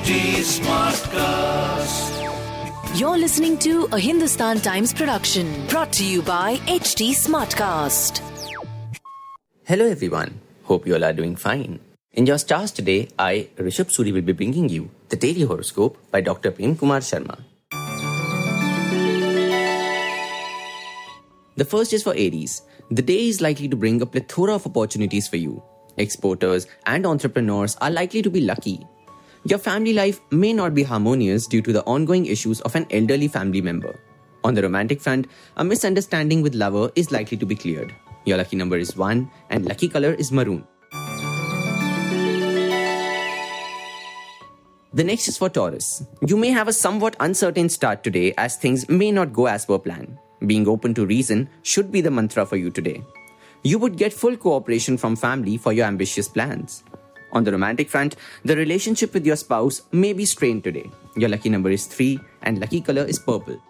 HT Smartcast. You're listening to a Hindustan Times production brought to you by HT Smartcast. Hello everyone. Hope you all are doing fine. In your stars today, I, Rishabh Suri, will be bringing you the daily horoscope by Dr. Prem Kumar Sharma. The first is for Aries. The day is likely to bring a plethora of opportunities for you. Exporters and entrepreneurs are likely to be lucky. Your family life may not be harmonious due to the ongoing issues of an elderly family member. On the romantic front, a misunderstanding with lover is likely to be cleared. Your lucky number is 1 and lucky color is maroon. The next is for Taurus. You may have a somewhat uncertain start today as things may not go as per plan. Being open to reason should be the mantra for you today. You would get full cooperation from family for your ambitious plans. On the romantic front, the relationship with your spouse may be strained today. Your lucky number is 3 and lucky color is purple.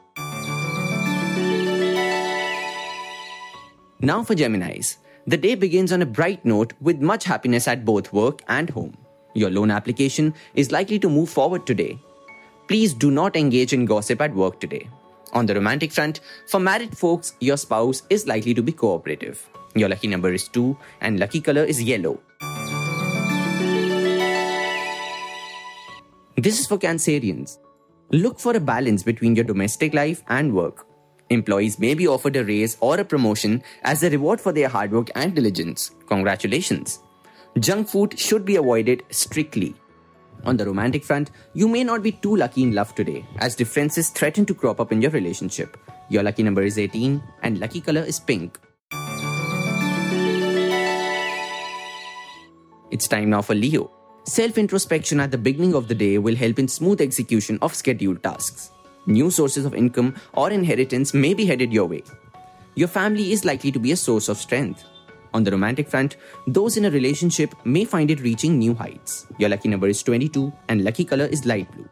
Now for Geminis. The day begins on a bright note with much happiness at both work and home. Your loan application is likely to move forward today. Please do not engage in gossip at work today. On the romantic front, for married folks, your spouse is likely to be cooperative. Your lucky number is 2 and lucky color is yellow. This is for Cancerians. Look for a balance between your domestic life and work. Employees may be offered a raise or a promotion as a reward for their hard work and diligence. Congratulations. Junk food should be avoided strictly. On the romantic front, you may not be too lucky in love today, as differences threaten to crop up in your relationship. Your lucky number is 18, and lucky color is pink. It's time now for Leo. Self introspection at the beginning of the day will help in smooth execution of scheduled tasks. New sources of income or inheritance may be headed your way. Your family is likely to be a source of strength. On the romantic front, those in a relationship may find it reaching new heights. Your lucky number is 22 and lucky color is light blue.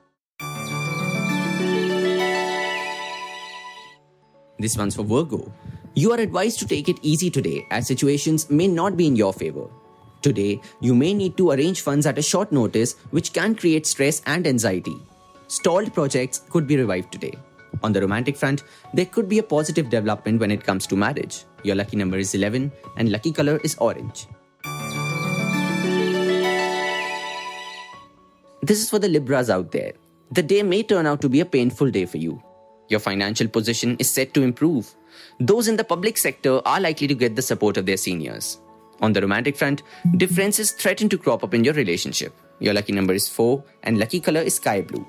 This one's for Virgo. You are advised to take it easy today as situations may not be in your favor. Today, you may need to arrange funds at a short notice, which can create stress and anxiety. Stalled projects could be revived today. On the romantic front, there could be a positive development when it comes to marriage. Your lucky number is 11 and lucky color is orange. This is for the Libras out there. The day may turn out to be a painful day for you. Your financial position is set to improve. Those in the public sector are likely to get the support of their seniors. On the romantic front, differences threaten to crop up in your relationship. Your lucky number is 4 and lucky color is sky blue.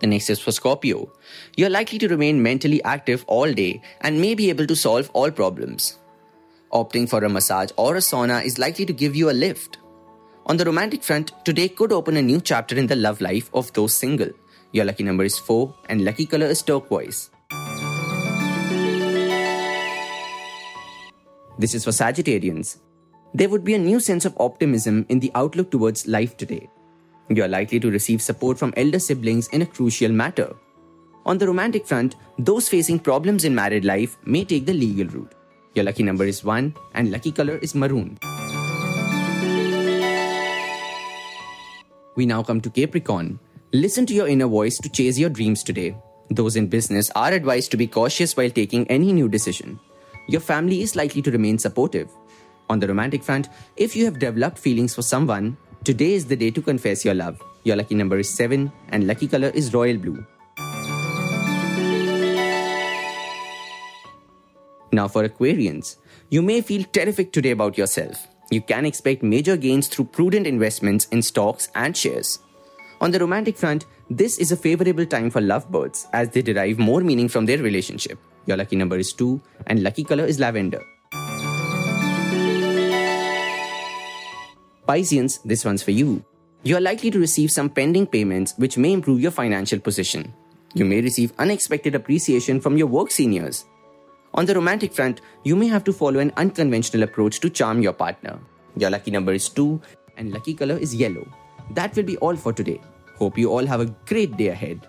The next is for Scorpio. You're likely to remain mentally active all day and may be able to solve all problems. Opting for a massage or a sauna is likely to give you a lift. On the romantic front, today could open a new chapter in the love life of those single. Your lucky number is 4 and lucky color is turquoise. This is for Sagittarians. There would be a new sense of optimism in the outlook towards life today. You are likely to receive support from elder siblings in a crucial matter. On the romantic front, those facing problems in married life may take the legal route. Your lucky number is 1 and lucky color is maroon. We now come to Capricorn. Listen to your inner voice to chase your dreams today. Those in business are advised to be cautious while taking any new decision. Your family is likely to remain supportive. On the romantic front, if you have developed feelings for someone, today is the day to confess your love. Your lucky number is 7 and lucky color is royal blue. Now for Aquarians, you may feel terrific today about yourself. You can expect major gains through prudent investments in stocks and shares. On the romantic front, this is a favorable time for lovebirds as they derive more meaning from their relationship. Your lucky number is 2 and lucky color is lavender. Pisceans, this one's for you. You are likely to receive some pending payments which may improve your financial position. You may receive unexpected appreciation from your work seniors. On the romantic front, you may have to follow an unconventional approach to charm your partner. Your lucky number is 2 and lucky color is yellow. That will be all for today. Hope you all have a great day ahead.